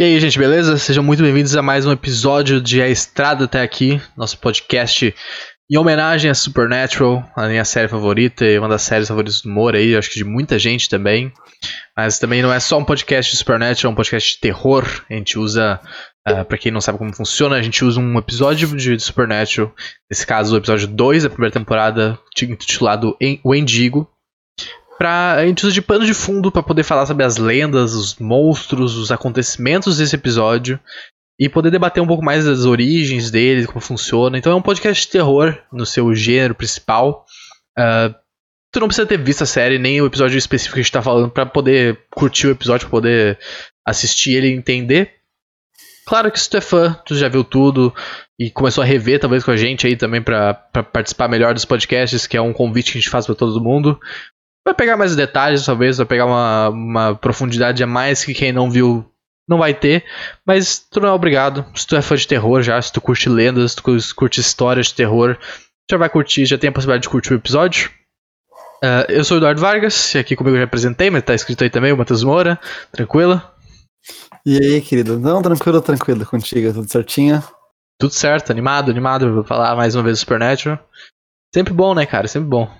E aí, gente, beleza? Sejam muito bem-vindos a mais um episódio de A Estrada até aqui, nosso podcast em homenagem a Supernatural, a minha série favorita e uma das séries favoritas do humor aí, acho que de muita gente também. Mas também não é só um podcast de Supernatural, é um podcast de terror. A gente usa, uh, pra quem não sabe como funciona, a gente usa um episódio de Supernatural, nesse caso o episódio 2 da primeira temporada, intitulado O Endigo, pra, a gente usa de pano de fundo para poder falar sobre as lendas, os monstros, os acontecimentos desse episódio e poder debater um pouco mais das origens dele, como funciona. Então é um podcast de terror no seu gênero principal. Uh, tu não precisa ter visto a série, nem o episódio específico que a gente tá falando, para poder curtir o episódio, pra poder assistir ele e entender. Claro que se tu é fã, tu já viu tudo e começou a rever talvez com a gente aí também para participar melhor dos podcasts, que é um convite que a gente faz para todo mundo. Vai pegar mais detalhes, talvez, vai pegar uma, uma profundidade a mais que quem não viu não vai ter, mas tu não é obrigado. Se tu é fã de terror já, se tu curte lendas, se tu curte histórias de terror, já vai curtir, já tem a possibilidade de curtir o episódio. Uh, eu sou o Eduardo Vargas, e aqui comigo eu já apresentei, mas tá escrito aí também o Matheus Moura. Tranquilo? E aí, querido? Não, tranquilo, tranquilo contigo, tudo certinho? Tudo certo, animado, animado. Vou falar mais uma vez do Supernatural. Sempre bom, né, cara? Sempre bom.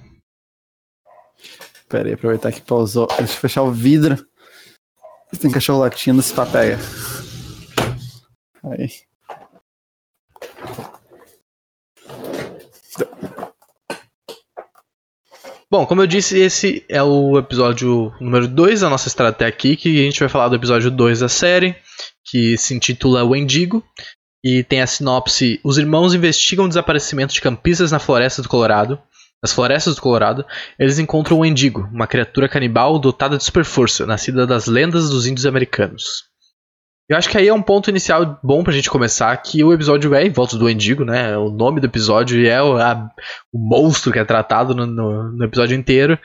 Pera aí, aproveitar que pausou. Deixa eu fechar o vidro. Tem cachorro latindo, se papega. Aí. Bom, como eu disse, esse é o episódio número 2 da nossa estrada até aqui, que a gente vai falar do episódio 2 da série, que se intitula O Endigo, e tem a sinopse: Os irmãos investigam o desaparecimento de campistas na floresta do Colorado nas florestas do Colorado, eles encontram o Endigo, uma criatura canibal dotada de super força, nascida das lendas dos índios americanos. Eu acho que aí é um ponto inicial bom pra gente começar, que o episódio é em volta do Endigo, né? O nome do episódio é o, a, o monstro que é tratado no, no, no, episódio inteiro.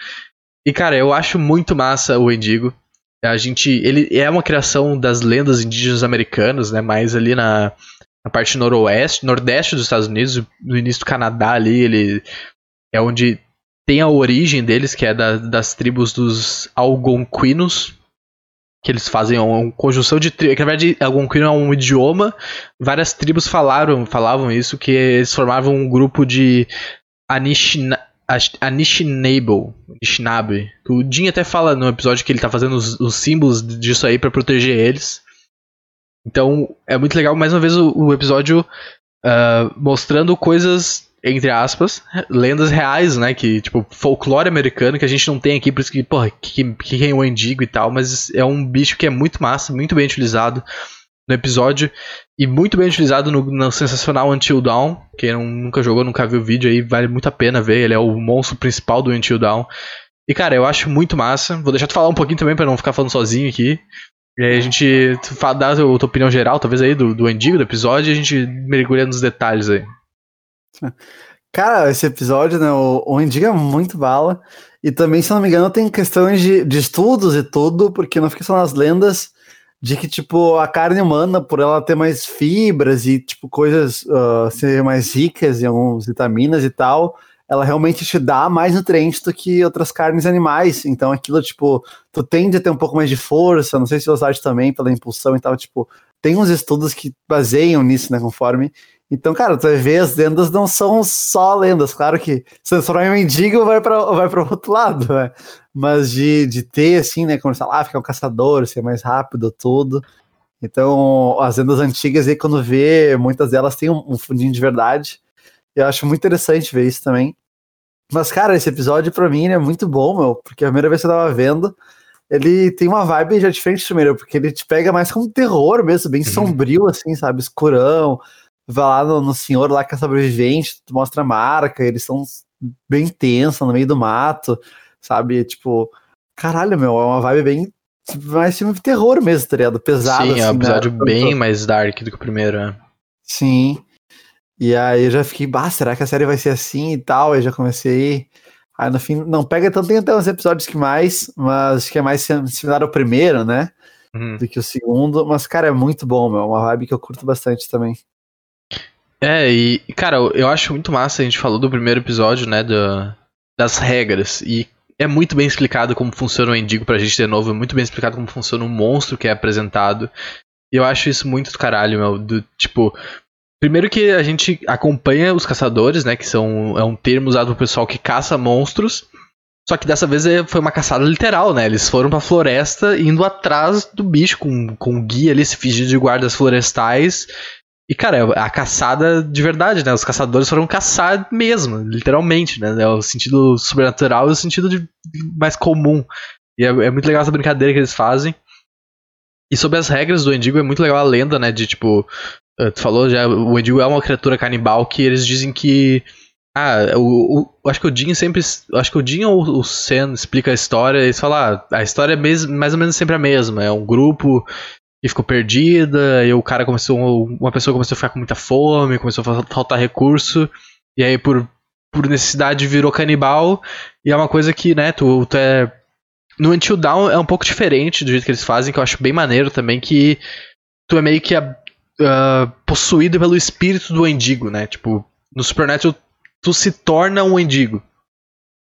E, cara, eu acho muito massa o Endigo. A gente. Ele é uma criação das lendas indígenas americanas, né? Mais ali na, na parte noroeste, nordeste dos Estados Unidos, no início do Canadá ali, ele é onde tem a origem deles, que é da, das tribos dos Algonquinos, que eles fazem uma conjunção de tribos. Na verdade, Algonquino é um idioma. Várias tribos falaram, falavam isso, que eles formavam um grupo de Anishinaabe. Anishinaabe. O Jim até fala no episódio que ele tá fazendo os, os símbolos disso aí para proteger eles. Então, é muito legal, mais uma vez, o, o episódio uh, mostrando coisas entre aspas, lendas reais, né? Que, tipo, folclore americano que a gente não tem aqui, por isso que, porra, que, que é o Endigo e tal, mas é um bicho que é muito massa, muito bem utilizado no episódio e muito bem utilizado no, no sensacional Until Dawn. Quem não, nunca jogou, nunca viu o vídeo aí, vale muito a pena ver. Ele é o monstro principal do Until Dawn. E, cara, eu acho muito massa. Vou deixar tu falar um pouquinho também para não ficar falando sozinho aqui. E aí a gente dá a tua opinião geral, talvez aí, do, do Endigo, do episódio, e a gente mergulha nos detalhes aí. Cara, esse episódio, né? O, o Indigo é muito bala. E também, se não me engano, tem questões de, de estudos e tudo, porque não fica só nas lendas de que, tipo, a carne humana, por ela ter mais fibras e, tipo, coisas uh, ser mais ricas em algumas vitaminas e tal, ela realmente te dá mais nutrientes do que outras carnes animais. Então, aquilo, tipo, tu tende a ter um pouco mais de força, não sei se velocidade também, pela impulsão e tal, tipo, tem uns estudos que baseiam nisso, né, conforme. Então, cara, tu ver, as lendas não são só lendas. Claro que se transformar em mendigo vai para vai o outro lado, né? Mas de, de ter, assim, né? Como lá, ficar um caçador, ser mais rápido, tudo. Então, as lendas antigas aí, quando vê, muitas delas têm um, um fundinho de verdade. Eu acho muito interessante ver isso também. Mas, cara, esse episódio pra mim é muito bom, meu, porque a primeira vez que eu tava vendo, ele tem uma vibe já diferente primeiro, porque ele te pega mais como terror mesmo, bem uhum. sombrio, assim, sabe? Escurão vai lá no, no, senhor lá que é sobrevivente, tu mostra a marca, eles são bem tensos no meio do mato, sabe? Tipo, caralho, meu, é uma vibe bem mais filme de terror mesmo, tá ligado? Pesado. Sim, assim, é um assim, né? episódio né? bem mais dark do que o primeiro, né? Sim. E aí eu já fiquei, bah, será que a série vai ser assim e tal? Aí já comecei. Aí no fim, não pega tanto, tem até uns episódios que mais, mas acho que é mais similar ao primeiro, né? Uhum. Do que o segundo. Mas, cara, é muito bom, meu. Uma vibe que eu curto bastante também. É, e, cara, eu acho muito massa, a gente falou do primeiro episódio, né, do, das regras, e é muito bem explicado como funciona o Endigo pra gente de novo, é muito bem explicado como funciona o monstro que é apresentado. E eu acho isso muito do caralho, meu. Do, tipo, primeiro que a gente acompanha os caçadores, né? Que são, é um termo usado pro pessoal que caça monstros. Só que dessa vez é, foi uma caçada literal, né? Eles foram pra floresta indo atrás do bicho com, com guia ali, se fingindo de guardas florestais. E, cara, é a caçada de verdade, né? Os caçadores foram caçar mesmo, literalmente, né? É o sentido sobrenatural e o sentido de, mais comum. E é, é, muito legal essa brincadeira que eles fazem. E sobre as regras do Endigo, é muito legal a lenda, né? De tipo, eh, tu falou já, o Endigo é uma criatura canibal que eles dizem que ah, o, o, acho que o Jin sempre. Acho que o Jin ou o Sen explica a história e eles falam: ah, a história é mais ou menos sempre a mesma. É um grupo que ficou perdida, e o cara começou. Uma pessoa começou a ficar com muita fome, começou a faltar recurso, e aí por, por necessidade virou canibal. E é uma coisa que, né, tu, tu é. No Until Down é um pouco diferente do jeito que eles fazem, que eu acho bem maneiro também, que tu é meio que uh, possuído pelo espírito do Endigo, né? Tipo, no Supernatural tu se torna um mendigo.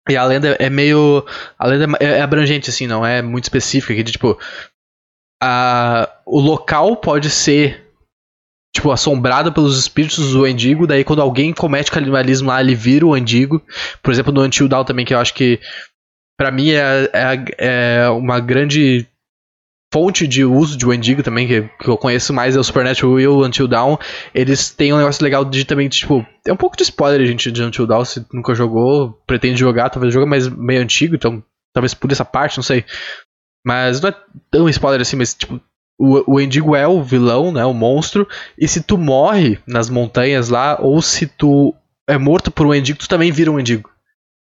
E a lenda é meio. A lenda é, é abrangente, assim, não é muito específica. Que, tipo, a, o local pode ser tipo, assombrado pelos espíritos do Endigo, daí quando alguém comete canibalismo lá, ele vira o Endigo. Por exemplo, no Until Dawn também, que eu acho que para mim é, é, é, uma grande fonte de uso de Wendigo também, que, que, eu conheço mais é o Supernatural e o Until Dawn, eles têm um negócio legal de também, tipo, é um pouco de spoiler, gente, de Until Dawn, se nunca jogou, pretende jogar, talvez joga mais meio antigo, então talvez por essa parte, não sei. Mas não é tão spoiler assim, mas tipo, o, o Endigo é o vilão, né, o monstro, e se tu morre nas montanhas lá, ou se tu é morto por um Endigo, tu também vira um Endigo.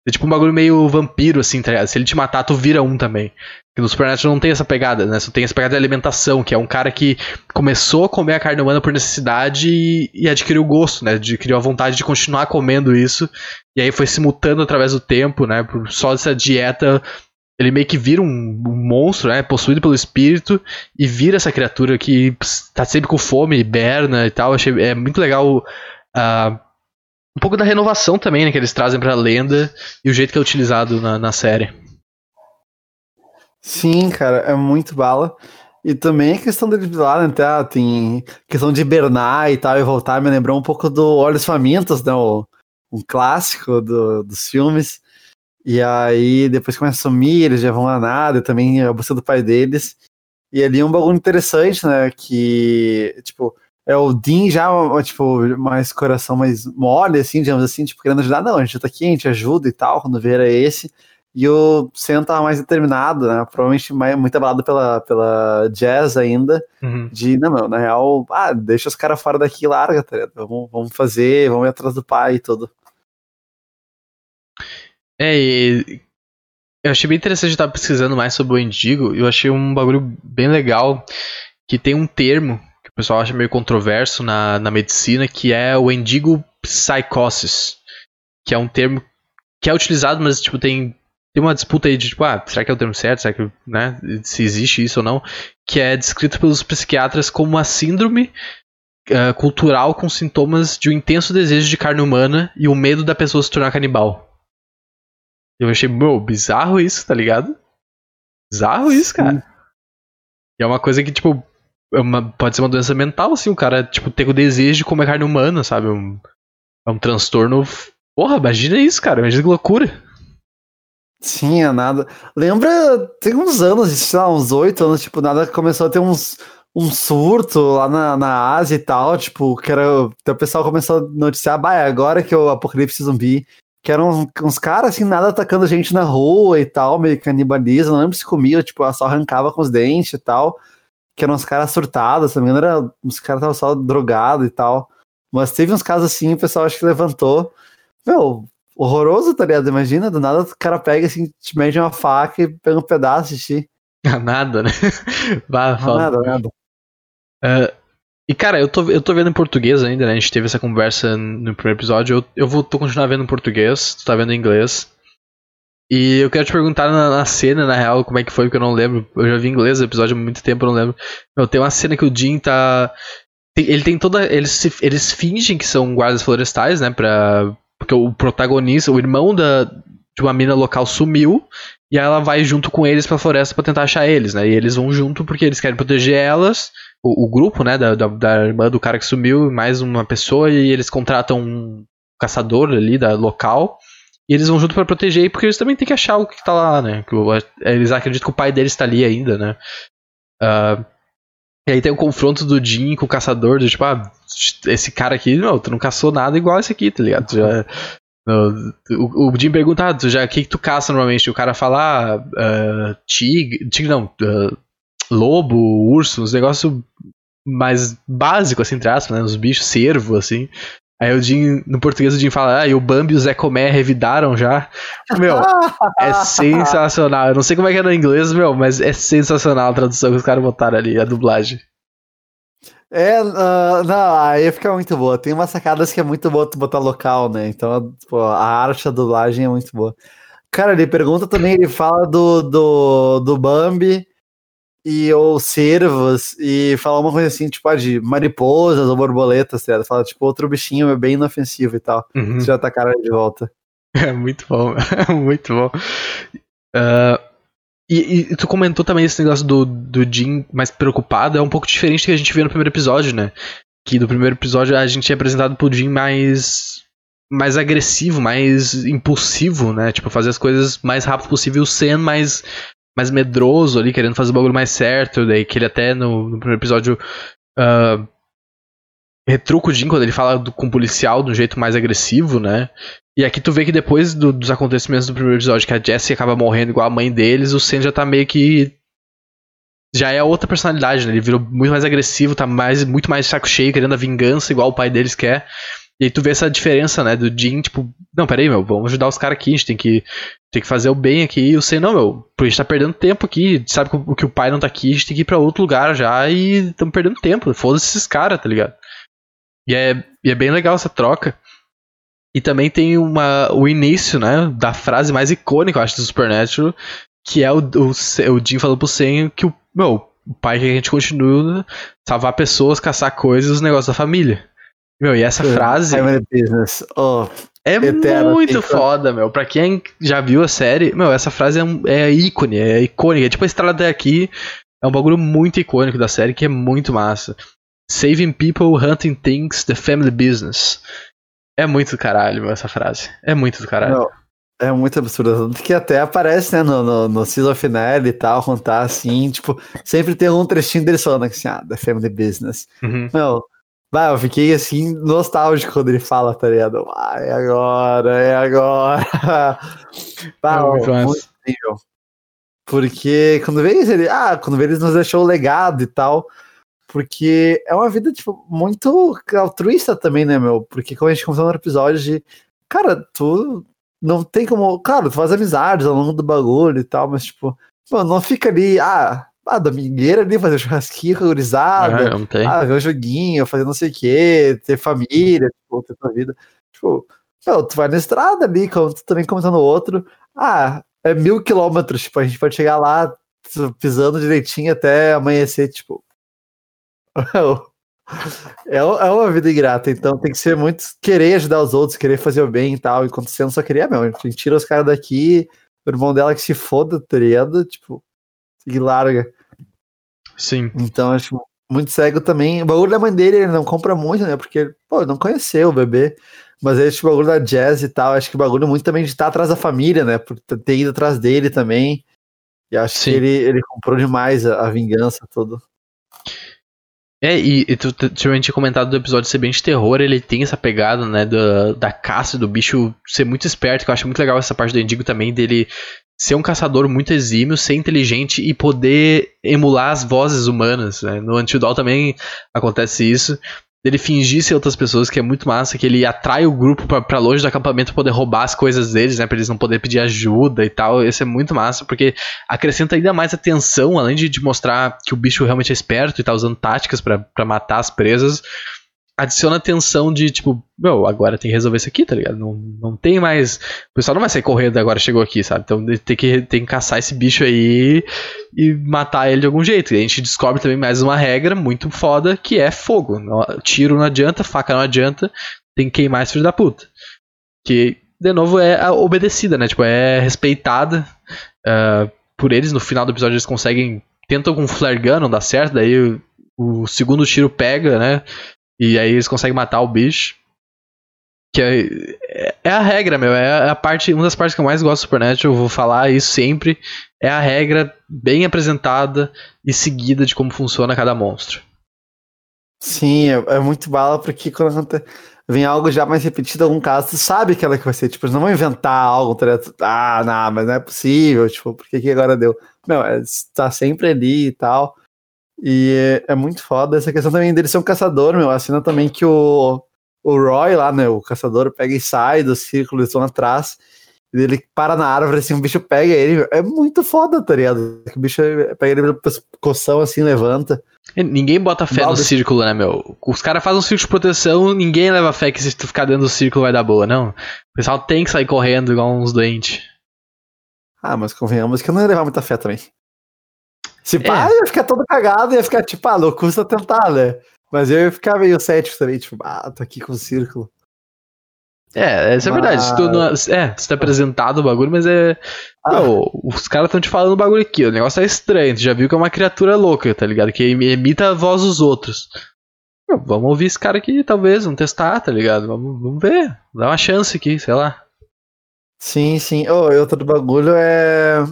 É tipo um bagulho meio vampiro, assim, tá ligado? Se ele te matar, tu vira um também. Porque no Supernatural não tem essa pegada, né? Só tem essa pegada de alimentação, que é um cara que começou a comer a carne humana por necessidade e, e adquiriu o gosto, né? Adquiriu a vontade de continuar comendo isso. E aí foi se mutando através do tempo, né? Por só essa dieta. Ele meio que vira um, monstro, né? Possuído pelo espírito e vira essa criatura que tá sempre com fome, berna e tal. Achei é muito legal. Uh, um pouco da renovação também, né, que eles trazem pra lenda e o jeito que é utilizado na, na série. Sim, cara, é muito bala. E também a questão deles lá, né, tá, tem questão de hibernar e tal, e voltar, me lembrou um pouco do Olhos Famintos, né, o, um clássico do, dos filmes. E aí, depois começa a sumir, eles já vão a nada, e também a busca do pai deles. E ali é um bagulho interessante, né, que, tipo, é o Dean já, tipo, mais coração mais mole, assim, digamos assim, tipo, querendo ajudar. Não, a gente tá aqui, a gente ajuda e tal, quando vier é esse. E o Sam tava mais determinado, né? Provavelmente mais, muito abalado pela, pela Jazz ainda. Uhum. De, não, meu, na real, ah, deixa os caras fora daqui e larga, tá ligado? Vamos, vamos fazer, vamos ir atrás do pai e tudo. É, e eu achei bem interessante estar pesquisando mais sobre o Indigo. Eu achei um bagulho bem legal que tem um termo o pessoal acha meio controverso na, na medicina, que é o endigo psychosis, que é um termo que é utilizado, mas tipo tem tem uma disputa aí de tipo, ah, será que é o termo certo? Será que, né, se existe isso ou não? Que é descrito pelos psiquiatras como uma síndrome uh, cultural com sintomas de um intenso desejo de carne humana e o medo da pessoa se tornar canibal. Eu achei, meu, bizarro isso, tá ligado? Bizarro isso, cara. E é uma coisa que, tipo, é uma, pode ser uma doença mental, assim, o cara, tipo, ter o desejo de comer carne humana, sabe? Um, é um transtorno. Porra, imagina isso, cara. Imagina que loucura. Sim, é nada. Lembra, tem uns anos, sei lá, uns oito anos, tipo, nada começou a ter uns, um surto lá na, na Ásia e tal, tipo, que era. O pessoal começou a noticiar, bah, é agora que o apocalipse zumbi. Que eram uns, uns caras assim, nada atacando gente na rua e tal, meio canibalismo, não lembro se comia, tipo, só arrancava com os dentes e tal que eram uns caras surtados, se não me engano, era, os caras estavam só drogados e tal. Mas teve uns casos assim, o pessoal acho que levantou. Meu, horroroso, tá ligado? Imagina, do nada o cara pega assim, te mede uma faca e pega um pedaço de ti. nada, né? Bah, nada, nada. Uh, e cara, eu tô, eu tô vendo em português ainda, né? A gente teve essa conversa no primeiro episódio. Eu, eu vou tô continuar vendo em português, tu tá vendo em inglês. E eu quero te perguntar na, na, cena, na real, como é que foi, porque eu não lembro. Eu já vi em inglês o episódio há muito tempo, eu não lembro. Meu, tem uma cena que o Jim tá. Ele tem toda. Eles, eles fingem que são guardas florestais, né? Pra, porque o protagonista, o irmão da, de uma mina local sumiu. E aí ela vai junto com eles pra floresta pra tentar achar eles, né? E eles vão junto porque eles querem proteger elas, o, o grupo, né, da, da, da, irmã do cara que sumiu, mais uma pessoa, e eles contratam um caçador ali da local. E eles vão junto para proteger, porque eles também têm que achar o que tá lá, né? Que eles acreditam que o pai deles tá ali ainda, né? Uh, e aí tem o confronto do Jim com o caçador, do tipo, ah, esse cara aqui, não, tu não caçou nada igual esse aqui, tá ligado? Já, o, o Jim pergunta, ah, já, o que, que tu caça normalmente? O cara fala, ah, uh, tigre, tigre não, uh, lobo, urso, uns negócios mais básicos, assim, aspas, né? Os bichos, cervo, assim. Aí o Jim, no português o Jim fala, ah, e o Bambi e o Zé Comé revidaram já. Meu, é sensacional. Eu não sei como é que é no inglês, meu, mas é sensacional a tradução que os caras botaram ali, a dublagem. É, uh, não, aí fica muito boa. Tem umas sacadas que é muito boa tu botar local, né? Então, pô, a arte da dublagem é muito boa. Cara, ele pergunta também, ele fala do, do, do Bambi e ou cervos e fala uma coisa assim, tipo, ah, de mariposas ou borboletas, tá? Fala, tipo, outro bichinho é bem inofensivo e tal. Uhum. Você já tá cara de volta. É muito bom, muito bom. Uh, e, e, tu comentou também esse negócio do, do Jim mais preocupado, é um pouco diferente do que a gente viu no primeiro episódio, né? Que no primeiro episódio a gente é apresentado pro Jim mais mais agressivo, mais impulsivo, né? Tipo, fazer as coisas mais rápido possível, sendo mais mais medroso ali, querendo fazer o bagulho mais certo. Daí que ele até no, no primeiro episódio uh, retruca o Jim quando ele fala do, com o policial de um jeito mais agressivo, né? E aqui tu vê que depois do, dos acontecimentos do primeiro episódio, que a Jessie acaba morrendo igual a mãe deles, o Sen já tá meio que. Já é outra personalidade, né? Ele virou muito mais agressivo, tá mais, muito mais saco cheio, querendo a vingança, igual o pai deles quer. E aí tu vê essa diferença, né? Do Jim, tipo, não, peraí, meu, vamos ajudar os caras aqui, a gente tem que, tem que fazer o bem aqui. E o Sen, não, meu, a gente tá perdendo tempo aqui, sabe que, que o pai não tá aqui, a gente tem que ir pra outro lugar já e estamos perdendo tempo. Foda-se esses caras, tá ligado? E é, e é bem legal essa troca. E também tem uma, o início, né, da frase mais icônica, eu acho, do Supernatural, que é o, o, o Jim falando pro Sen que o, meu, o pai que a gente continua salvar pessoas, caçar coisas, os negócios da família. Meu, e essa frase. business. Oh, é muito foda, meu. Pra quem já viu a série, meu, essa frase é, é ícone, é icônica. É tipo a estrada até aqui. É um bagulho muito icônico da série que é muito massa. Saving people, hunting things, the family business. É muito do caralho, essa frase. É muito do caralho. Não, é muito absurdo. Tanto que até aparece, né, no, no, no season final e tal, contar assim, tipo, sempre tem um trechinho dele falando assim, ah, the family business. Uhum. Meu, Vai, eu fiquei assim, nostálgico quando ele fala, tá ligado? Ah, é agora, é agora. Bah, é muito, muito incrível. Porque quando vê ele, ah, quando vê ele nos deixou o legado e tal. Porque é uma vida, tipo, muito altruísta também, né, meu? Porque como a gente começou no episódio de, cara, tu não tem como. Claro, tu faz amizades ao longo do bagulho e tal, mas, tipo, mano, não fica ali, ah, ah, domingueira ali, fazer churrasquinho, gurizada, é, ah, ver um joguinho, fazer não sei o quê, ter família, tipo, ter tua vida. Tipo, meu, tu vai na estrada ali, tu também comentando outro, ah, é mil quilômetros, tipo, a gente pode chegar lá pisando direitinho até amanhecer, tipo. É, é uma vida ingrata, então tem que ser muito querer ajudar os outros, querer fazer o bem e tal. Enquanto você não só queria, meu, a gente tira os caras daqui, o irmão dela que se foda, tá ligado? Tipo, e larga. Sim. Então acho muito cego também. O bagulho da mãe dele ele não compra muito, né? Porque, pô, não conheceu o bebê. Mas esse bagulho da jazz e tal, acho que o bagulho muito também de estar atrás da família, né? Por ter ido atrás dele também. E acho Sim. que ele, ele comprou demais a, a vingança toda. É, e, e tu, tinha comentado do episódio ser bem de terror, ele tem essa pegada, né, da, da caça, do bicho ser muito esperto, que eu acho muito legal essa parte do Indigo também, dele ser um caçador muito exímio, ser inteligente e poder emular as vozes humanas. Né? No Antidol também acontece isso. Ele fingir ser outras pessoas, que é muito massa, que ele atrai o grupo para longe do acampamento poder roubar as coisas deles, né? Pra eles não poderem pedir ajuda e tal. Isso é muito massa, porque acrescenta ainda mais atenção, além de, de mostrar que o bicho realmente é esperto e tá usando táticas para matar as presas adiciona tensão de, tipo, meu, agora tem que resolver isso aqui, tá ligado? Não, não tem mais. O pessoal não vai sair correndo agora chegou aqui, sabe? Então tem que, tem que caçar esse bicho aí e matar ele de algum jeito. E a gente descobre também mais uma regra muito foda que é fogo. Tiro não adianta, faca não adianta, tem que queimar esse filho da puta. Que de novo, é obedecida, né? Tipo, é respeitada uh, por eles. No final do episódio eles conseguem. Tentam com um flare gun, não dá certo, daí o, o segundo tiro pega, né? E aí eles conseguem matar o bicho. Que é, é, a regra, meu. É a parte, uma das partes que eu mais gosto do Supernatural. Eu vou falar isso sempre. É a regra bem apresentada e seguida de como funciona cada monstro. Sim, é, é muito bala porque quando vem algo já mais repetido algum caso, tu sabe que ela que vai ser. Tipo, eles não vão inventar algo, tá Ah, não, mas não é possível. Tipo, por que, que agora deu? Não, é, tá sempre ali e tal. E é, é muito foda. Essa questão também dele ser um caçador, meu. A cena também que o o Roy lá, né, o caçador, pega e sai do círculo, eles estão atrás, e ele para na árvore, assim, o bicho pega ele, é muito foda, tá ligado? O bicho pega ele pelo pescoção, assim, levanta. Ninguém bota fé no círculo, né, meu? Os caras fazem um círculo de proteção, ninguém leva fé que se tu ficar dentro do círculo vai dar boa, não. O pessoal tem que sair correndo igual uns doentes. Ah, mas convenhamos que eu não ia levar muita fé também. Se é. pá, ia ficar todo cagado, ia ficar tipo, ah, não custa tentar, né? Mas eu ia ficar meio cético também, tipo, ah, tô aqui com o círculo. É, essa mas... é verdade. Se tu não, é, você tá apresentado o bagulho, mas é. Ah. os caras estão te falando o bagulho aqui. O negócio é estranho. Tu já viu que é uma criatura louca, tá ligado? Que imita a voz dos outros. vamos ouvir esse cara aqui, talvez. Vamos testar, tá ligado? Vamos, vamos ver. Dá uma chance aqui, sei lá. Sim, sim. Oh, outro bagulho é.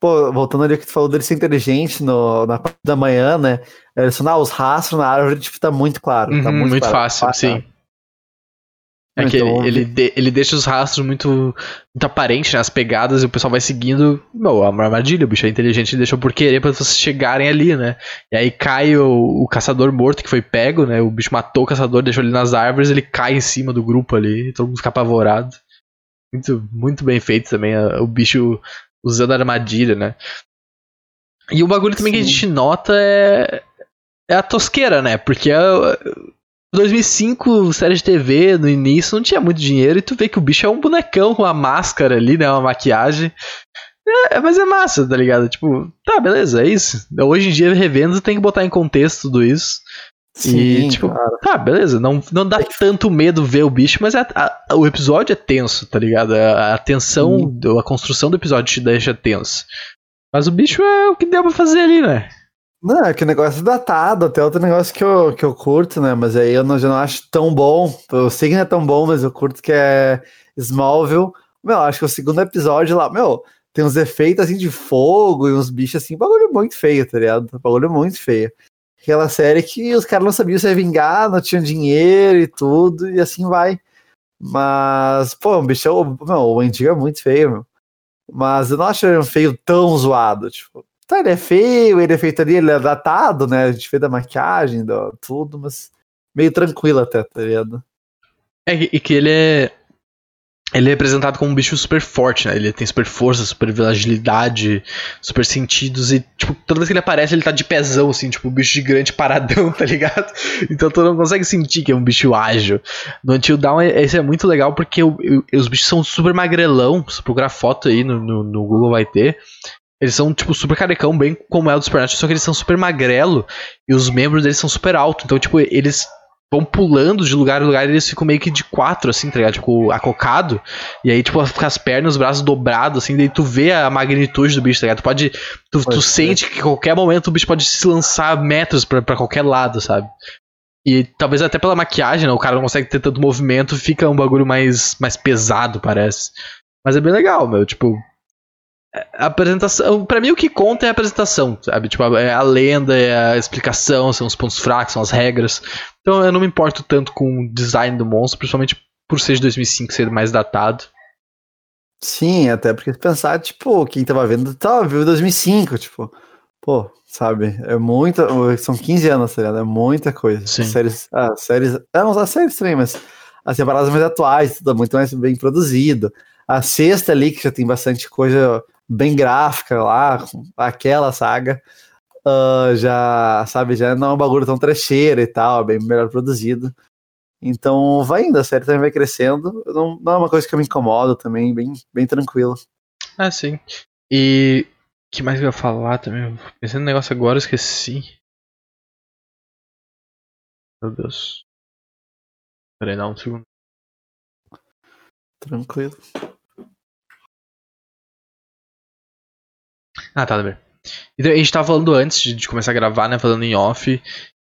Pô, voltando ali que tu falou dele ser inteligente no, na parte da manhã, né? Selecionar os rastros na árvore, tipo, tá muito claro. Uhum, tá muito, muito claro. fácil, sim. É que então, ele, ele, de, ele, deixa os rastros muito, muito aparentes, né? As pegadas, e o pessoal vai seguindo. Meu, é uma armadilha, o bicho é inteligente, ele deixou por querer pra vocês chegarem ali, né? E aí cai o, o, caçador morto que foi pego, né? O bicho matou o caçador, deixou ele nas árvores, ele cai em cima do grupo ali, todo mundo fica apavorado. Muito, muito bem feito também, o bicho usando armadilha, né? E o bagulho também Sim. que a gente nota é, é a tosqueira, né? Porque a, 2005, série de TV, no início, não tinha muito dinheiro e tu vê que o bicho é um bonecão com uma máscara ali, né? Uma maquiagem. É, mas é massa, tá ligado? Tipo, tá, beleza, é isso. Hoje em dia, revendo, tem que botar em contexto tudo isso. Sim, e, tipo, claro. tá, beleza, não, não dá tanto medo ver o bicho, mas a, a, o episódio é tenso, tá ligado? A, a tensão, Sim. a construção do episódio te deixa tenso. Mas o bicho é o que deu pra fazer ali, né? Não, é que o negócio é datado, até outro negócio que eu, que eu curto, né? Mas aí eu não, já não acho tão bom. Eu sei que não é tão bom, mas eu curto que é Smallville. Meu, acho que o segundo episódio lá, meu, tem uns efeitos assim de fogo e uns bichos assim, bagulho muito feio, tá ligado? Bagulho muito feio. Aquela série que os caras não sabiam se vingar, não tinham dinheiro e tudo, e assim vai. Mas, pô, um bichão, meu, o antigo é muito feio, meu. Mas eu não acho ele um feio tão zoado, tipo. Tá, ele é feio, ele é feito ali, ele é datado, né? A gente fez da maquiagem, do, tudo, mas meio tranquilo até, tá ligado? É, e que ele é ele é representado como um bicho super forte, né? Ele tem super força, super agilidade, super sentidos e, tipo, toda vez que ele aparece, ele tá de pezão, assim, tipo, um bicho gigante paradão, tá ligado? Então tu não consegue sentir que é um bicho ágil. No Until Dawn, esse é muito legal porque os bichos são super magrelão. Se procurar foto aí no, no, no, Google vai ter. Eles são, tipo, super carecão, bem como é o do Supernatural, só que eles são super magrelo e os membros deles são super altos. Então, tipo, eles vão pulando de lugar em lugar e eles ficam meio que de quatro, assim, tá ligado? Tipo, acocado. E aí, tipo, fica as pernas, os braços dobrados, assim, daí tu vê a magnitude do bicho, tá ligado? Tu pode. Tu, tu sente que a qualquer momento o bicho pode se lançar metros pra, pra qualquer lado, sabe? E talvez até pela maquiagem, né? O cara não consegue ter tanto movimento, fica um bagulho mais, mais pesado, parece. Mas é bem legal, meu. Tipo, a apresentação, para mim o que conta é a apresentação, sabe? Tipo, é a lenda, é a explicação, são os pontos fracos, são as regras. Então eu não me importo tanto com o design do monstro, principalmente por ser de 2005 ser mais datado. Sim, até porque se pensar, tipo, quem tava vendo tava viu 2005, tipo, pô, sabe? É muita, são 15 anos, tá ligado? É muita coisa. Sim. Séries, ah, séries, é, não, as séries também, mas assim, paradas mais atuais, tudo muito mais bem produzido. A sexta ali, que já tem bastante coisa bem gráfica lá, aquela saga, uh, já, sabe, já não é um bagulho tão trecheiro e tal, bem melhor produzido. Então vai indo, a série também vai crescendo. Não, não é uma coisa que eu me incomodo também, bem, bem tranquilo. Ah, sim. E que mais eu ia falar também? Pensando no negócio agora, eu esqueci. Meu Deus. Peraí, dá um segundo. Tranquilo. Ah, tá, bem. Então, a gente tava falando antes de, de começar a gravar, né? Falando em off.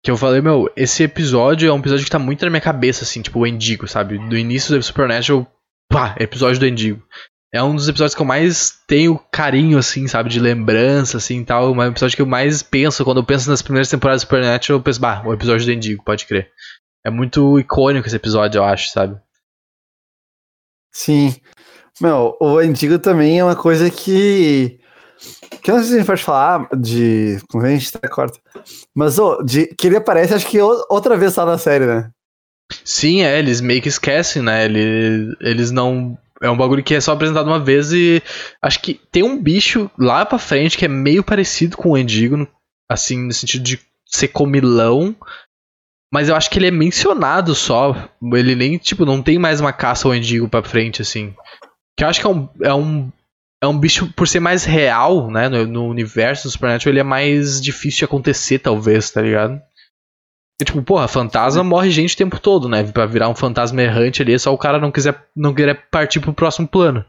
Que eu falei, meu, esse episódio é um episódio que tá muito na minha cabeça, assim, tipo, o Endigo, sabe? Do início do Supernatural, pá, episódio do Endigo. É um dos episódios que eu mais tenho carinho, assim, sabe? De lembrança, assim, tal. É um episódio que eu mais penso, quando eu penso nas primeiras temporadas do Supernatural, eu penso, bah, o episódio do Endigo, pode crer. É muito icônico esse episódio, eu acho, sabe? Sim. Meu, o Endigo também é uma coisa que que eu não sei se a gente pode falar de. Como a gente até corta. Mas, oh, de, que ele aparece, acho que outra vez só na série, né? Sim, é, eles meio que esquecem, né? Eles, eles não. É um bagulho que é só apresentado uma vez e. Acho que tem um bicho lá pra frente que é meio parecido com o Endigo, assim, no sentido de ser comilão. Mas eu acho que ele é mencionado só. Ele nem, tipo, não tem mais uma caça ao Endigo pra frente, assim. Que eu acho que é um, é um é um bicho, por ser mais real, né? No, no, universo do Supernatural, ele é mais difícil de acontecer, talvez, tá ligado? E, tipo, porra, fantasma morre gente o tempo todo, né? Pra virar um fantasma errante ali, é só o cara não quiser, não querer partir pro próximo plano.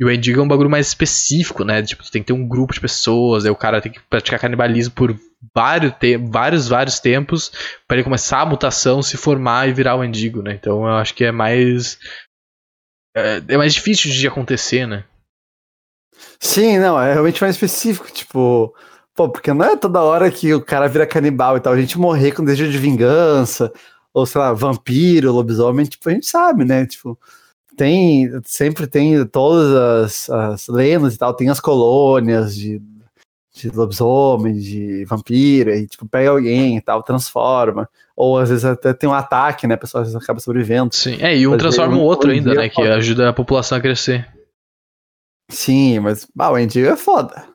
E o Endigo é um bagulho mais específico, né? Tipo, tu tem que ter um grupo de pessoas, aí o cara tem que praticar canibalismo por vários, vários, vários tempos para ele começar a mutação, se formar e virar o Endigo, né? Então eu acho que é mais. É, é mais difícil de acontecer, né? Sim, não, é realmente mais específico, tipo, pô, porque não é toda hora que o cara vira canibal e tal, a gente morrer com desejo de vingança, ou sei lá, vampiro, lobisomem, tipo, a gente sabe, né? Tipo, tem, sempre tem todas as, as lendas e tal, tem as colônias de, de lobisomem, de vampiro, e tipo, pega alguém e tal, transforma. Ou às vezes até tem um ataque, né? A pessoa às vezes acaba sobrevivendo. Sim, é, e um transforma o outro ainda, né? Que ajuda a população a crescer. Sim, mas ah, o Endigo é foda.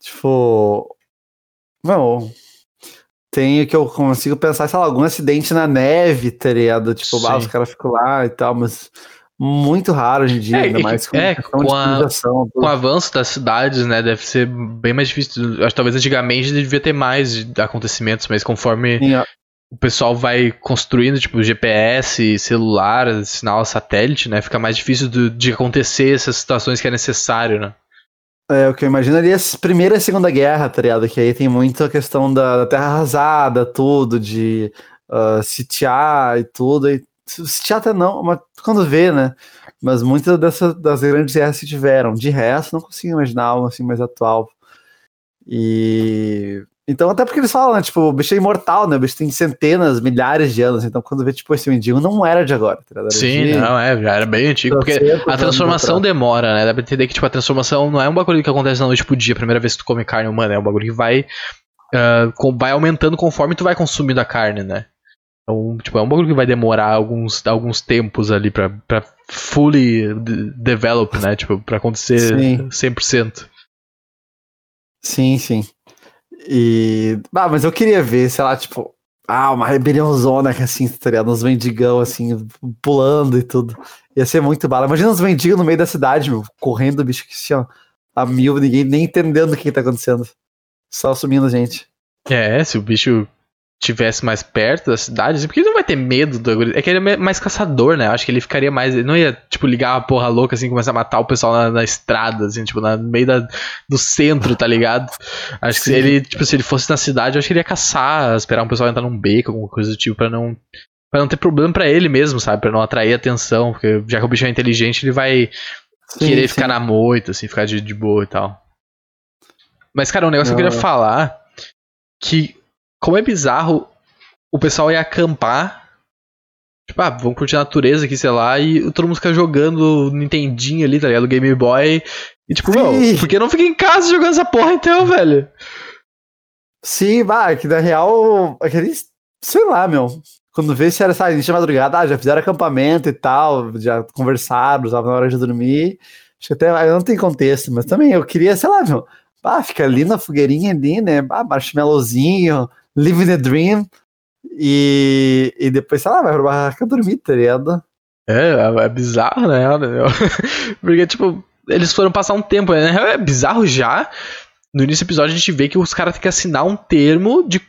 Tipo. Não. Tem que eu consigo pensar, sei lá, algum acidente na neve, tá ligado? Tipo, ah, os caras ficam lá e tal, mas muito raro hoje em dia, é, ainda mais com, é, com, a, com o avanço das cidades, né? Deve ser bem mais difícil. Acho que talvez antigamente devia ter mais acontecimentos, mas conforme Sim, o pessoal vai construindo, tipo, GPS, celular, sinal satélite, né? Fica mais difícil do, de acontecer essas situações que é necessário, né? É, o que eu imaginaria é a Primeira e Segunda Guerra, tá ligado? Que aí tem muito a questão da, terra arrasada, tudo, de uh, sitiar e tudo. E, sitiar até não, mas quando vê, né? Mas muitas dessas das grandes guerras se tiveram. De resto, não consigo imaginar algo assim mais atual. E então, até porque eles falam, né? Tipo, o bicho é imortal, né? O bicho tem centenas, milhares de anos. Então, quando vê, tipo, esse mendigo não era de agora, tá Era Sim, de... não, é, já era bem antigo. Porque a transformação demora, né? Dá pra entender que, tipo, a transformação não é um bagulho que acontece na noite pro dia, a primeira vez que tu come carne humana. É um bagulho que vai, uh, vai aumentando conforme tu vai consumindo a carne, né? Então, tipo, é um bagulho que vai demorar alguns, alguns tempos ali pra, pra fully develop, né? Tipo, pra acontecer sim. 100%. Sim, sim. E. Ah, mas eu queria ver, sei lá, tipo, ah, uma rebeliãozona assim, tá ligado? Mendigão assim, pulando e tudo. Ia ser muito bala. Imagina uns mendigos no meio da cidade, meu, correndo, bicho, que assim, ó, a mil, ninguém nem entendendo o que, que tá acontecendo. Só sumindo gente. É, se o bicho tivesse mais perto da cidade, assim, porque ele não vai ter medo do É que ele é mais caçador, né? Acho que ele ficaria mais. Ele não ia, tipo, ligar uma porra louca assim, começar a matar o pessoal na, na estrada, assim, tipo, no meio da, do centro, tá ligado? Acho Sim. que se ele, tipo, se ele fosse na cidade, eu acho que ele ia caçar, esperar um pessoal entrar num beco, alguma coisa do tipo, pra não. Pra não ter problema para ele mesmo, sabe? Pra não atrair atenção. Porque já que o bicho é inteligente, ele vai sim, querer sim. ficar na moita, assim, ficar de, de boa e tal. Mas, cara, um negócio não. que eu queria falar que como é bizarro o pessoal ia acampar. Tipo, ah, vamos curtir a natureza aqui, sei lá, e todo mundo fica jogando Nintendinho ali, tá ligado? Game Boy. E tipo, meu, por que não fica em casa jogando essa porra então, velho? Sim, vai, que na real, aqueles, sei lá, meu. Quando vê se era, início de madrugada, ah, já fizeram acampamento e tal, já conversaram, usavam na hora de dormir. Acho que até não tem contexto, mas também eu queria, sei lá, meu. Ah, fica ali na fogueirinha ali, né? Ah, marshmallowzinho, Living the Dream. E, e depois, sei lá, vai pra barraca dormir, tá ligado? É, é, bizarro, né? Porque, tipo, eles foram passar um tempo, né? É bizarro já. No início do episódio a gente vê que os caras têm que assinar um termo de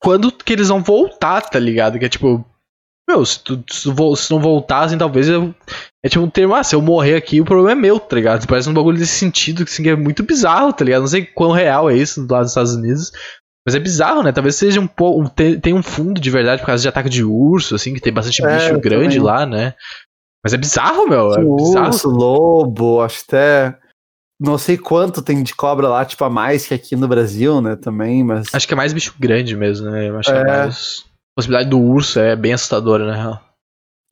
quando que eles vão voltar, tá ligado? Que é tipo, Meu, se tu, se não voltassem, talvez eu. É tipo um termo, ah, se eu morrer aqui, o problema é meu, tá ligado? Parece um bagulho desse sentido, que assim, é muito bizarro, tá ligado? Não sei quão real é isso lá nos Estados Unidos. Mas é bizarro, né? Talvez seja um pouco. Tem um fundo de verdade por causa de ataque de urso, assim, que tem bastante é, bicho grande também. lá, né? Mas é bizarro, meu. É bizarro. Urso, lobo, acho até. Não sei quanto tem de cobra lá, tipo, a mais que aqui no Brasil, né? Também, mas. Acho que é mais bicho grande mesmo, né? Eu acho é. que é mais. A possibilidade do urso é bem assustadora, né?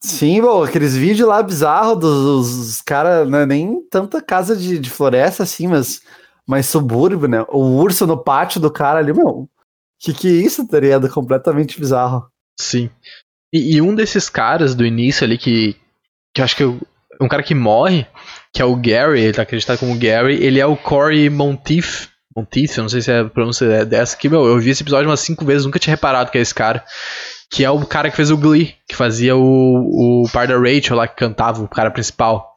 Sim, bom, aqueles vídeos lá bizarros dos, dos caras, não é nem tanta casa de, de floresta assim, mas mais subúrbio, né? O urso no pátio do cara ali, meu. Que que é isso, tá ligado? Completamente bizarro. Sim. E, e, um desses caras do início ali que. Que eu acho que é um cara que morre, que é o Gary, ele tá acreditado como Gary, ele é o Corey Monteith. Monteith, eu não sei se é a pronúncia é dessa aqui, meu. Eu vi esse episódio umas cinco vezes, nunca tinha reparado que é esse cara. Que é o cara que fez o Glee, que fazia o, o par da Rachel lá, que cantava, o cara principal.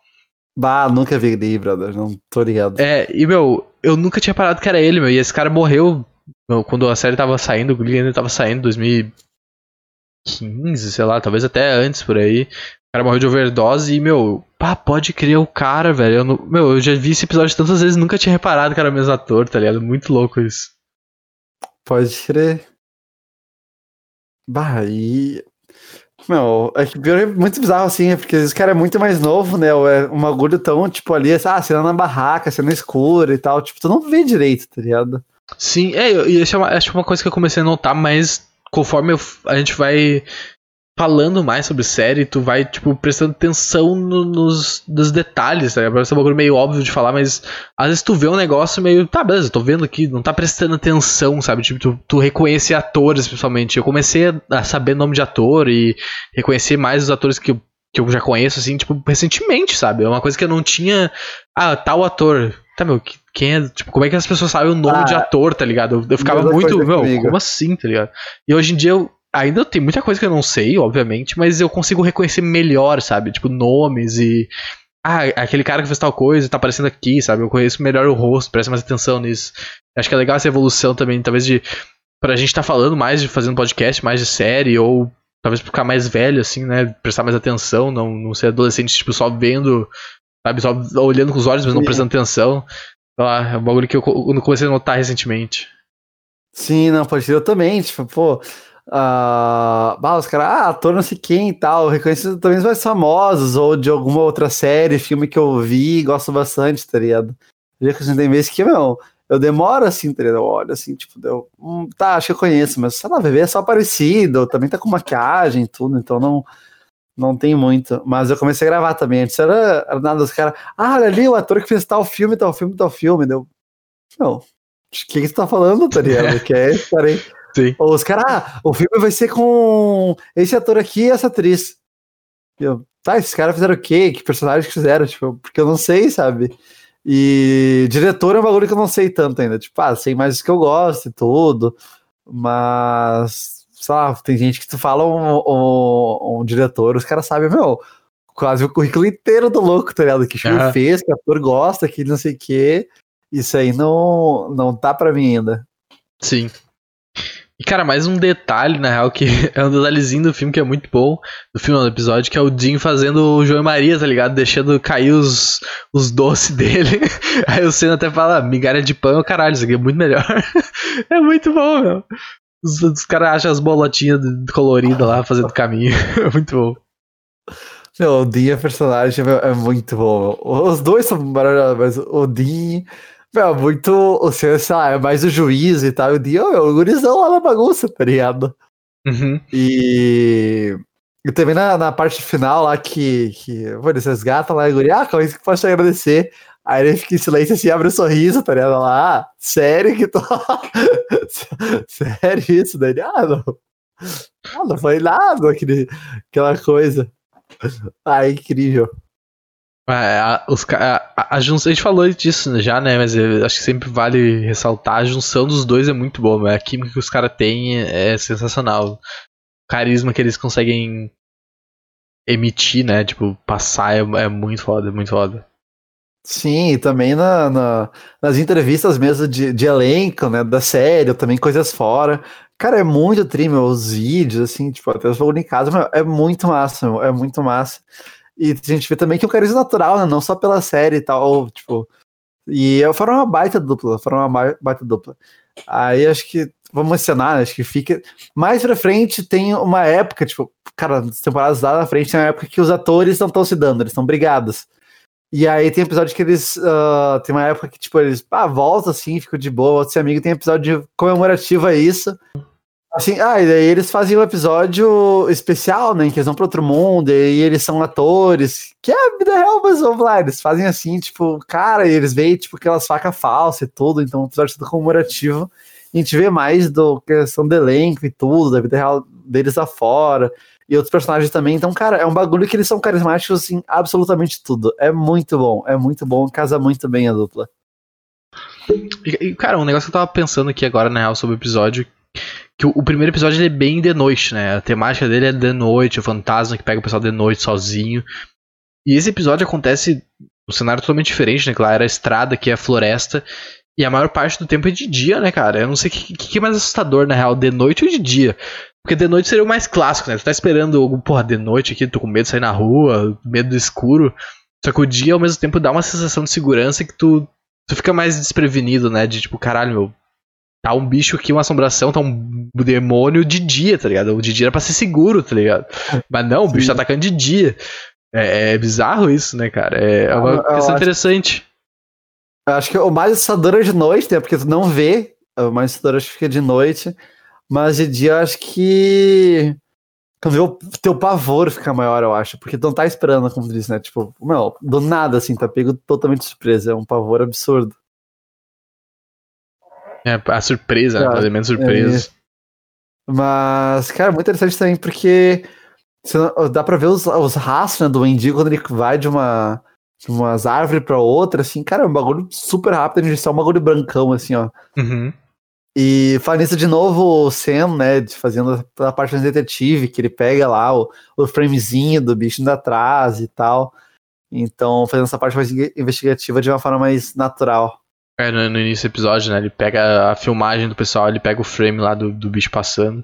Bah, nunca vi Glee, brother, não tô ligado. É, e meu, eu nunca tinha parado que era ele, meu. E esse cara morreu meu, quando a série tava saindo, o Glee ainda tava saindo, 2015, sei lá, talvez até antes por aí. O cara morreu de overdose e, meu, pá, pode crer o cara, velho. Eu meu, eu já vi esse episódio tantas vezes nunca tinha reparado que era o mesmo ator, tá ligado? Muito louco isso. Pode crer. Bah, e meu, é que é muito bizarro assim, é porque esse cara é muito mais novo, né? É um bagulho tão, tipo, ali, ah, cena na barraca, cena escura e tal. Tipo, tu não vê direito, tá ligado? Sim, é, e isso é uma, acho uma coisa que eu comecei a notar, mas conforme eu, a gente vai falando mais sobre série, tu vai, tipo, prestando atenção no, nos, nos detalhes, tá? Parece um bagulho meio óbvio de falar, mas às vezes tu vê um negócio meio, tá, beleza, tô vendo aqui, não tá prestando atenção, sabe? Tipo, tu, tu reconhece atores, principalmente. Eu comecei a saber nome de ator e reconhecer mais os atores que eu, que eu já conheço, assim, tipo, recentemente, sabe? É uma coisa que eu não tinha. Ah, tal ator. Tá, meu, quem é. Tipo, como é que as pessoas sabem o nome ah, de ator, tá ligado? Eu, eu ficava muito. Meu, comigo. como assim, tá ligado? E hoje em dia eu ainda tem muita coisa que eu não sei, obviamente, mas eu consigo reconhecer melhor, sabe? Tipo, nomes e. Ah, aquele cara que fez tal coisa tá aparecendo aqui, sabe? Eu conheço melhor o rosto, presta mais atenção nisso. Acho que é legal essa evolução também, talvez de. Pra gente estar tá falando mais de fazendo podcast, mais de série, ou talvez ficar mais velho, assim, né? Prestar mais atenção, não, não ser adolescente, tipo, só vendo, sabe? Só olhando com os olhos, mas não prestando atenção. Sei lá, é um bagulho que eu, eu comecei a notar recentemente. Sim, não, pode ser. Eu também, tipo, pô, Bah, os caras, ah, ator não sei quem e tal, reconhecido também os mais famosos, ou de alguma outra série, filme que eu vi gosto bastante, tá ligado? Já que tem vezes que, meu, eu demoro assim, tá ligado? Eu olho assim, tipo, deu, hum, tá, acho que eu conheço, mas sei lá, bebê é só parecido, também tá com maquiagem e tudo, então não, não tem muito. Mas eu comecei a gravar também, antes era, era nada dos caras, ah, olha ali o ator que fez tal filme, tal filme, tal filme, deu, não, o que, você tá falando, tá ligado? que é aí. Sim. Os caras, ah, o filme vai ser com esse ator aqui e essa atriz. Eu, tá, esses caras fizeram o quê? Que personagens fizeram? Tipo, porque eu não sei, sabe? E diretor é um bagulho que eu não sei tanto ainda. Tipo, ah, sei mais que eu gosto e tudo. Mas, sei lá, tem gente que tu fala um, um, um diretor, os caras sabem, meu, quase o currículo inteiro do louco, tá ligado? Que filme fez, que ator gosta, que não sei o quê. Isso aí não, não tá pra mim ainda. Sim. E, cara, mais um detalhe, na real, que é um detalhezinho do filme que é muito bom, do filme, do episódio, que é o Dean fazendo o João e Maria, tá ligado? Deixando cair os, os doces dele. Aí o Senna até fala, migalha de pão, caralho, isso aqui é muito melhor. é muito bom, meu. Os, os caras acham as bolotinhas coloridas lá, fazendo caminho. é muito bom. Meu, o Dean, é personagem, é muito bom. Os dois são maravilhosos, mas o Dean meu, muito. O senhor, sei lá, é mais o juiz e tal. Eu digo, o gurizão lá na bagunça, tá ligado? Uhum. E. E também na, na parte final lá que. que pô, eles resgatam lá e guri, ah, como é que pode te agradecer? Aí ele fica em silêncio assim, abre um sorriso, tá ligado? Lá, ah, sério que tô. sério isso? Daí, ah, não. Ah, não foi nada aquele, aquela coisa. Ah, incrível. É, a, os, a, a, junção, a gente falou disso já, né? Mas acho que sempre vale ressaltar. A junção dos dois é muito boa, a química que os caras têm é sensacional. O carisma que eles conseguem emitir, né? Tipo, passar é, é muito foda, é muito foda. Sim, e também na, na, nas entrevistas mesmo de, de elenco, né, da série, também coisas fora, Cara, é muito tri, meu, os vídeos, assim, tipo, até os em casa, é muito massa, é muito massa. E a gente vê também que é um carisma natural, né? Não só pela série e tal, tipo. E foram uma baita dupla, foram uma baita dupla. Aí acho que, vamos mencionar, né, acho que fica. Mais pra frente tem uma época, tipo, cara, nas temporadas lá na frente tem uma época que os atores não estão se dando, eles estão brigados. E aí tem episódio que eles. Uh, tem uma época que, tipo, eles ah, voltam assim, ficam de boa, outro amigo. Tem episódio comemorativo a isso. Assim, ah, e daí eles fazem um episódio especial, né? Em que eles vão pra outro mundo, e eles são atores, que é a vida real, mas vamos lá, eles fazem assim, tipo, cara, e eles veem, tipo, aquelas facas falsas e tudo, então o episódio todo comemorativo. E a gente vê mais do questão do elenco e tudo, da vida real deles afora. fora e outros personagens também. Então, cara, é um bagulho que eles são carismáticos, assim, absolutamente tudo. É muito bom, é muito bom, casa muito bem a dupla. E, cara, um negócio que eu tava pensando aqui agora, na real, sobre o episódio, que o, o primeiro episódio ele é bem de noite, né? A temática dele é de noite, o fantasma que pega o pessoal de noite sozinho. E esse episódio acontece um cenário totalmente diferente, né? Claro, a estrada, que é a floresta. E a maior parte do tempo é de dia, né, cara? Eu não sei o que, que, é mais assustador, na real, de noite ou de dia. Porque de noite seria o mais clássico, né? Tu tá esperando, porra, de noite aqui, tô com medo de sair na rua, medo do escuro. Só que o dia, ao mesmo tempo, dá uma sensação de segurança que tu, tu fica mais desprevenido, né? De tipo, caralho, meu. Tá um bicho aqui, uma assombração, tá um demônio de dia, tá ligado? O de dia era pra ser seguro, tá ligado? Mas não, o bicho tá atacando de dia. É, é bizarro isso, né, cara? É, é uma ah, questão interessante. Eu acho que o mais assustador é de noite, né? Porque tu não vê. O mais assustador acho que fica de noite. Mas de dia eu acho que. Quando o teu pavor fica maior, eu acho. Porque tu não tá esperando, como tu disse, né? Tipo, meu, do nada, assim, tá pego totalmente de surpresa. É um pavor absurdo. É, a surpresa, né? Fazer menos surpresa. É. Mas, cara, muito interessante também, porque não, dá pra ver os, os rastros né, do mendigo quando ele vai de uma de umas árvores pra outra, assim, cara, é um bagulho super rápido, a gente é um bagulho brancão, assim, ó. Uhum. E fala nisso de novo o Sam, né, fazendo a parte do detetive, que ele pega lá o, o framezinho do bicho indo atrás e tal. Então, fazendo essa parte mais investigativa de uma forma mais natural. É, no, no, início do episódio, né, ele pega a filmagem do pessoal, ele pega o frame lá do, do bicho passando.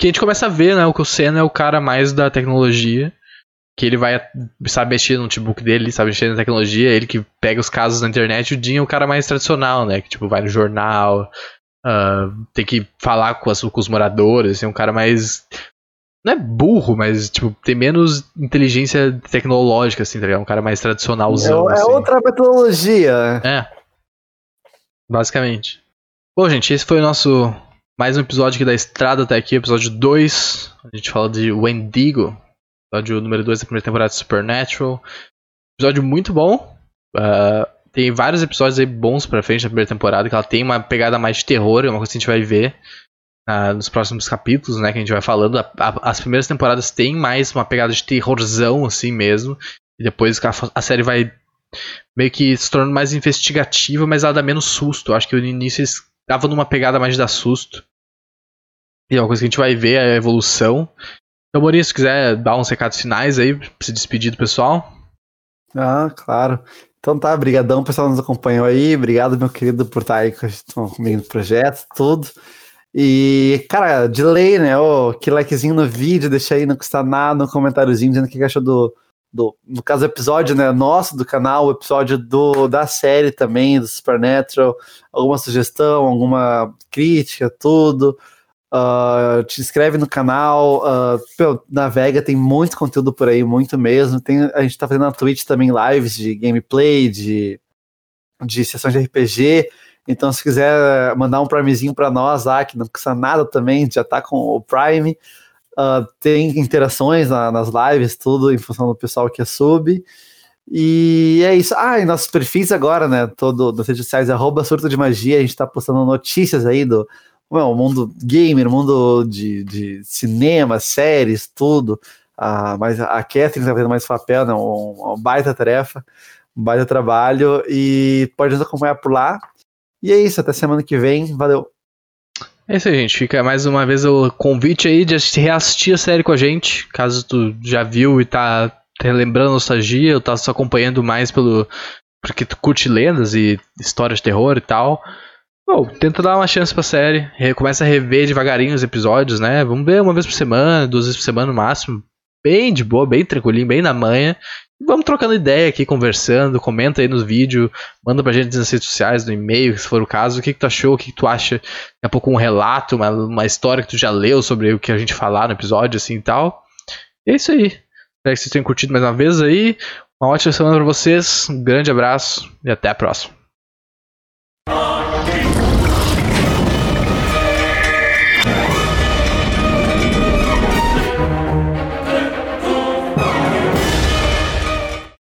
Que a gente começa a ver, né, o que o Sam é o cara mais da tecnologia, que ele vai, sabe mexer no notebook dele, sabe mexer na tecnologia, ele que pega os casos na internet, o Jim é o cara mais tradicional, né, que tipo, vai no jornal, uh, tem que falar com, as, com os moradores, assim, um cara mais. Não é burro, mas tipo, tem menos inteligência tecnológica, assim, tá ligado? Um cara mais tradicionalzão. É, é assim. outra metodologia. É. Basicamente. Bom, gente, esse foi o nosso. Mais um episódio aqui da Estrada até aqui, episódio 2. A gente fala de Wendigo. Episódio número 2 da primeira temporada de Supernatural. Episódio muito bom. Uh, tem vários episódios aí bons pra frente da primeira temporada, que ela tem uma pegada mais de terror, é uma coisa que a gente vai ver uh, nos próximos capítulos, né? Que a gente vai falando. A, a, as primeiras temporadas têm mais uma pegada de terrorzão, assim mesmo. E depois a, a, série vai meio que se tornando mais investigativa, mas ela dá menos susto. Acho que no início eles estavam numa pegada mais de dar susto. E é uma coisa que a gente vai ver a evolução. Então, Maurício, se quiser dar uns recados finais aí, se despedir do pessoal. Ah, claro. Então tá, brigadão, pessoal nos acompanhou aí. Obrigado, meu querido, por estar aí comigo no projeto, tudo. E, cara, de lei, né? Oh, que likezinho no vídeo, deixa aí, não custa nada, um comentáriozinho dizendo o que achou do, do. No caso, episódio, né? Nosso do canal, o episódio do, da série também, do Supernatural. Alguma sugestão, alguma crítica, tudo. Uh, te inscreve no canal, uh, navega, tem muito conteúdo por aí, muito mesmo. Tem, a gente tá fazendo na Twitch também lives de gameplay, de, de sessões de RPG. Então, se quiser mandar um Primezinho para nós lá, que não custa nada também, já tá com o Prime. Uh, tem interações na, nas lives, tudo em função do pessoal que é sub. E é isso. Ah, e nossos perfis agora, né? Todo nas redes sociais, arroba surto de magia, a gente tá postando notícias aí do, o mundo gamer, mundo de, de cinema, séries, tudo. Ah, mas a Catherine está fazendo mais papel, né? uma baita tarefa, um baita trabalho. E pode nos acompanhar por lá. E é isso, até semana que vem. Valeu! É isso aí, gente. Fica mais uma vez o convite aí de reassistir a série com a gente. Caso tu já viu e tá relembrando nostalgia, ou tá só acompanhando mais pelo. Porque tu curte lendas e histórias de terror e tal. Bom, tenta dar uma chance pra série. Começa a rever devagarinho os episódios, né? Vamos ver uma vez por semana, duas vezes por semana no máximo. Bem de boa, bem tranquilinho, bem na manhã. Vamos trocando ideia aqui, conversando. Comenta aí nos vídeos, manda pra gente nas redes sociais, no e-mail, se for o caso. O que, que tu achou, o que, que tu acha. Daqui a pouco um relato, uma, uma história que tu já leu sobre o que a gente falar no episódio, assim e tal. E é isso aí. Espero que vocês tenham curtido mais uma vez aí. Uma ótima semana pra vocês. Um grande abraço e até a próxima.